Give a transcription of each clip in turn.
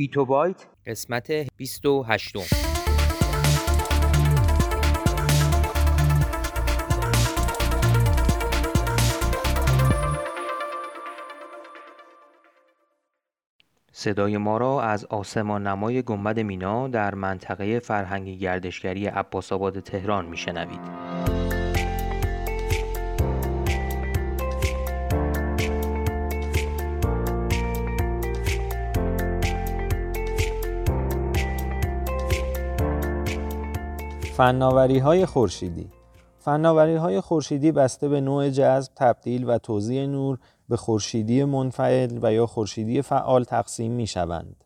بیتو بایت قسمت 28 صدای ما را از آسمان نمای گنبد مینا در منطقه فرهنگی گردشگری عباس آباد تهران میشنوید. فناوری های خورشیدی فناوری های خورشیدی بسته به نوع جذب، تبدیل و توزیع نور به خورشیدی منفعل و یا خورشیدی فعال تقسیم می شوند.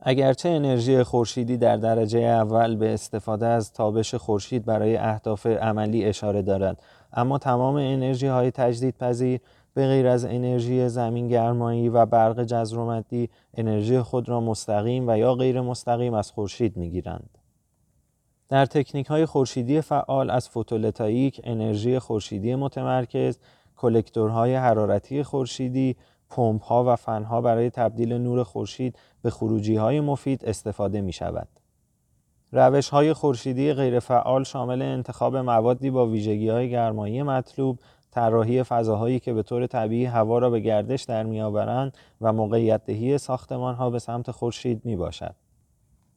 اگرچه انرژی خورشیدی در درجه اول به استفاده از تابش خورشید برای اهداف عملی اشاره دارد اما تمام انرژی های تجدید به غیر از انرژی زمین گرمایی و برق جزرومتی انرژی خود را مستقیم و یا غیر مستقیم از خورشید می گیرند. در تکنیک های خورشیدی فعال از فوتولتاییک، انرژی خورشیدی متمرکز، کلکتورهای حرارتی خورشیدی، پمپ ها و فن ها برای تبدیل نور خورشید به خروجی های مفید استفاده می شود. روش های خورشیدی غیرفعال شامل انتخاب موادی با ویژگی های گرمایی مطلوب، طراحی فضاهایی که به طور طبیعی هوا را به گردش در میآورند و موقعیت دهی ساختمان ها به سمت خورشید می باشد.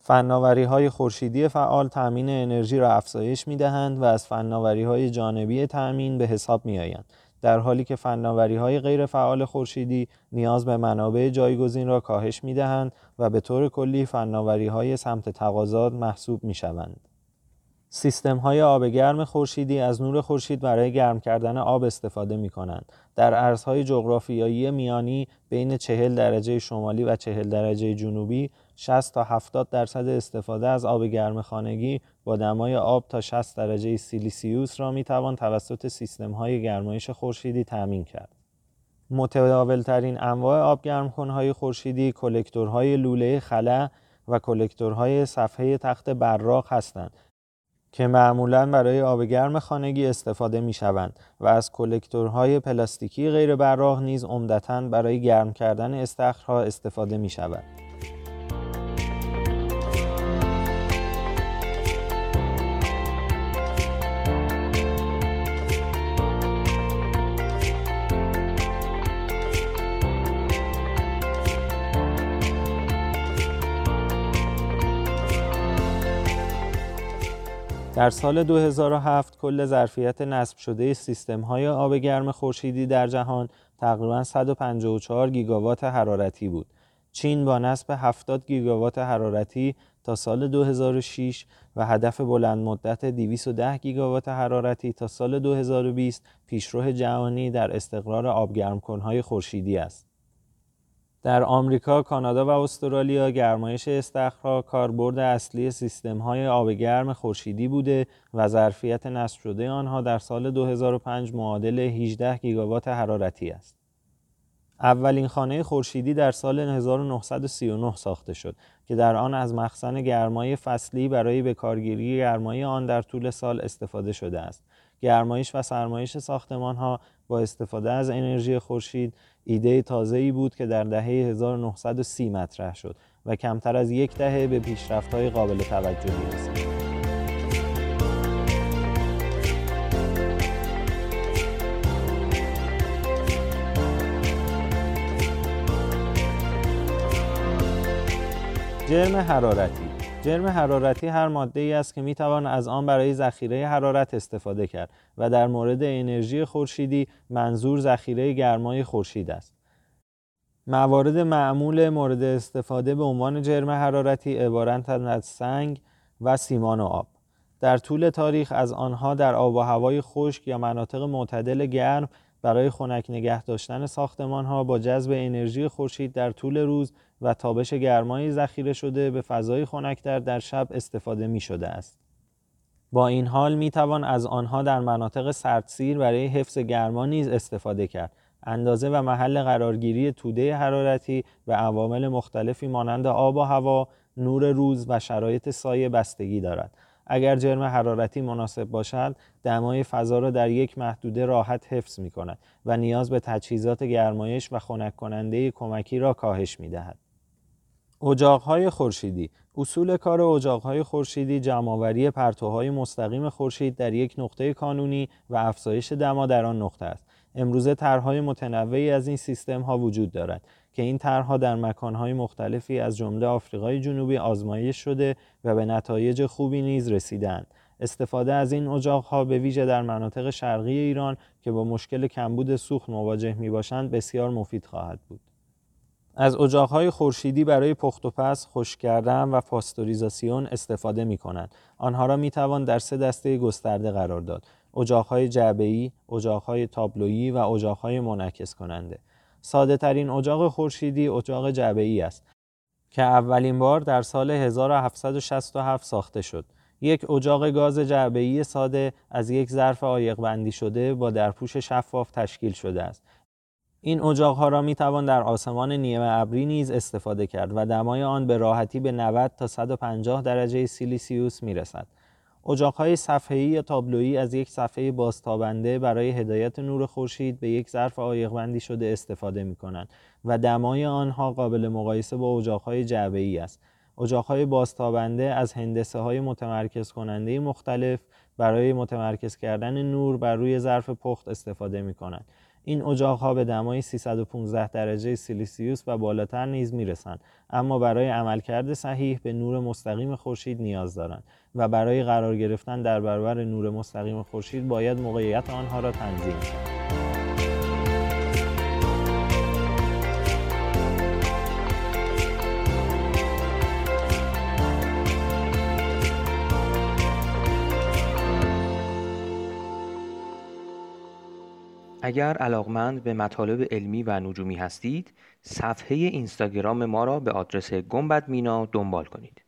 فناوری های خورشیدی فعال تأمین انرژی را افزایش می دهند و از فناوری های جانبی تأمین به حساب می آیند. در حالی که فناوری های غیر فعال خورشیدی نیاز به منابع جایگزین را کاهش می دهند و به طور کلی فناوری های سمت تقاضات محسوب می شوند. سیستم های آب گرم خورشیدی از نور خورشید برای گرم کردن آب استفاده می کنند. در ارزهای جغرافیایی میانی بین 40 درجه شمالی و 40 درجه جنوبی 60 تا 70 درصد استفاده از آب گرم خانگی با دمای آب تا 60 درجه سیلیسیوس را می توان توسط سیستم های گرمایش خورشیدی تأمین کرد. متداول ترین انواع آب گرم های خورشیدی کلکتورهای لوله خلا و کلکتورهای صفحه تخت براق هستند که معمولا برای آب گرم خانگی استفاده می شوند و از کلکتورهای پلاستیکی غیر براق نیز عمدتا برای گرم کردن استخرها استفاده می شود. در سال 2007 کل ظرفیت نصب شده سیستم های آب گرم خورشیدی در جهان تقریبا 154 گیگاوات حرارتی بود. چین با نصب 70 گیگاوات حرارتی تا سال 2006 و هدف بلند مدت 210 گیگاوات حرارتی تا سال 2020 پیشرو جهانی در استقرار آبگرمکنهای خورشیدی است. در آمریکا، کانادا و استرالیا گرمایش استخرها کاربرد اصلی های آب گرم خورشیدی بوده و ظرفیت نصب شده آنها در سال 2005 معادل 18 گیگاوات حرارتی است. اولین خانه خورشیدی در سال 1939 ساخته شد که در آن از مخزن گرمای فصلی برای بکارگیری گرمای آن در طول سال استفاده شده است. گرمایش و سرمایش ساختمان ها با استفاده از انرژی خورشید ایده تازه ای بود که در دهه 1930 مطرح شد و کمتر از یک دهه به پیشرفت های قابل توجهی رسید. جرم حرارتی جرم حرارتی هر ماده ای است که می توان از آن برای ذخیره حرارت استفاده کرد و در مورد انرژی خورشیدی منظور ذخیره گرمای خورشید است. موارد معمول مورد استفاده به عنوان جرم حرارتی عبارتند از سنگ و سیمان و آب. در طول تاریخ از آنها در آب و هوای خشک یا مناطق معتدل گرم برای خنک نگه داشتن ساختمان ها با جذب انرژی خورشید در طول روز و تابش گرمایی ذخیره شده به فضای خنکتر در شب استفاده می شده است. با این حال می توان از آنها در مناطق سردسیر برای حفظ گرما نیز استفاده کرد. اندازه و محل قرارگیری توده حرارتی و عوامل مختلفی مانند آب و هوا، نور روز و شرایط سایه بستگی دارد. اگر جرم حرارتی مناسب باشد دمای فضا را در یک محدوده راحت حفظ می کند و نیاز به تجهیزات گرمایش و خنک کننده کمکی را کاهش می دهد. اجاقهای خورشیدی اصول کار اجاقهای خورشیدی جمعآوری پرتوهای مستقیم خورشید در یک نقطه کانونی و افزایش دما در آن نقطه است امروزه طرحهای متنوعی از این سیستم ها وجود دارد که این طرحها در مکانهای مختلفی از جمله آفریقای جنوبی آزمایش شده و به نتایج خوبی نیز رسیدند استفاده از این اجاقها به ویژه در مناطق شرقی ایران که با مشکل کمبود سوخت مواجه می باشند بسیار مفید خواهد بود. از اجاقهای خورشیدی برای پخت و پس، خشک کردن و پاستوریزاسیون استفاده می کنند. آنها را می توان در سه دسته گسترده قرار داد. اجاقهای جعبه‌ای، اجاقهای تابلویی و اجاقهای منعکس کننده. ساده ترین اجاق خورشیدی اجاق جعبه‌ای است که اولین بار در سال 1767 ساخته شد. یک اجاق گاز جعبه‌ای ساده از یک ظرف عایق بندی شده با درپوش شفاف تشکیل شده است. این اجاقها را می توان در آسمان نیمه ابری نیز استفاده کرد و دمای آن به راحتی به 90 تا 150 درجه سیلیسیوس می رسد. اجاقهای صفحه‌ای یا تابلویی از یک صفحه بازتابنده برای هدایت نور خورشید به یک ظرف عایق بندی شده استفاده می کنند و دمای آنها قابل مقایسه با اجاقهای جعبه‌ای است. اجاقهای بازتابنده از هندسه های متمرکز کننده مختلف برای متمرکز کردن نور بر روی ظرف پخت استفاده می کنند. این اجاقها به دمای 315 درجه سیلیسیوس و بالاتر نیز می رسند اما برای عملکرد صحیح به نور مستقیم خورشید نیاز دارند و برای قرار گرفتن در برابر نور مستقیم خورشید باید موقعیت آنها را تنظیم شد. اگر علاقمند به مطالب علمی و نجومی هستید صفحه اینستاگرام ما را به آدرس گنبد مینا دنبال کنید.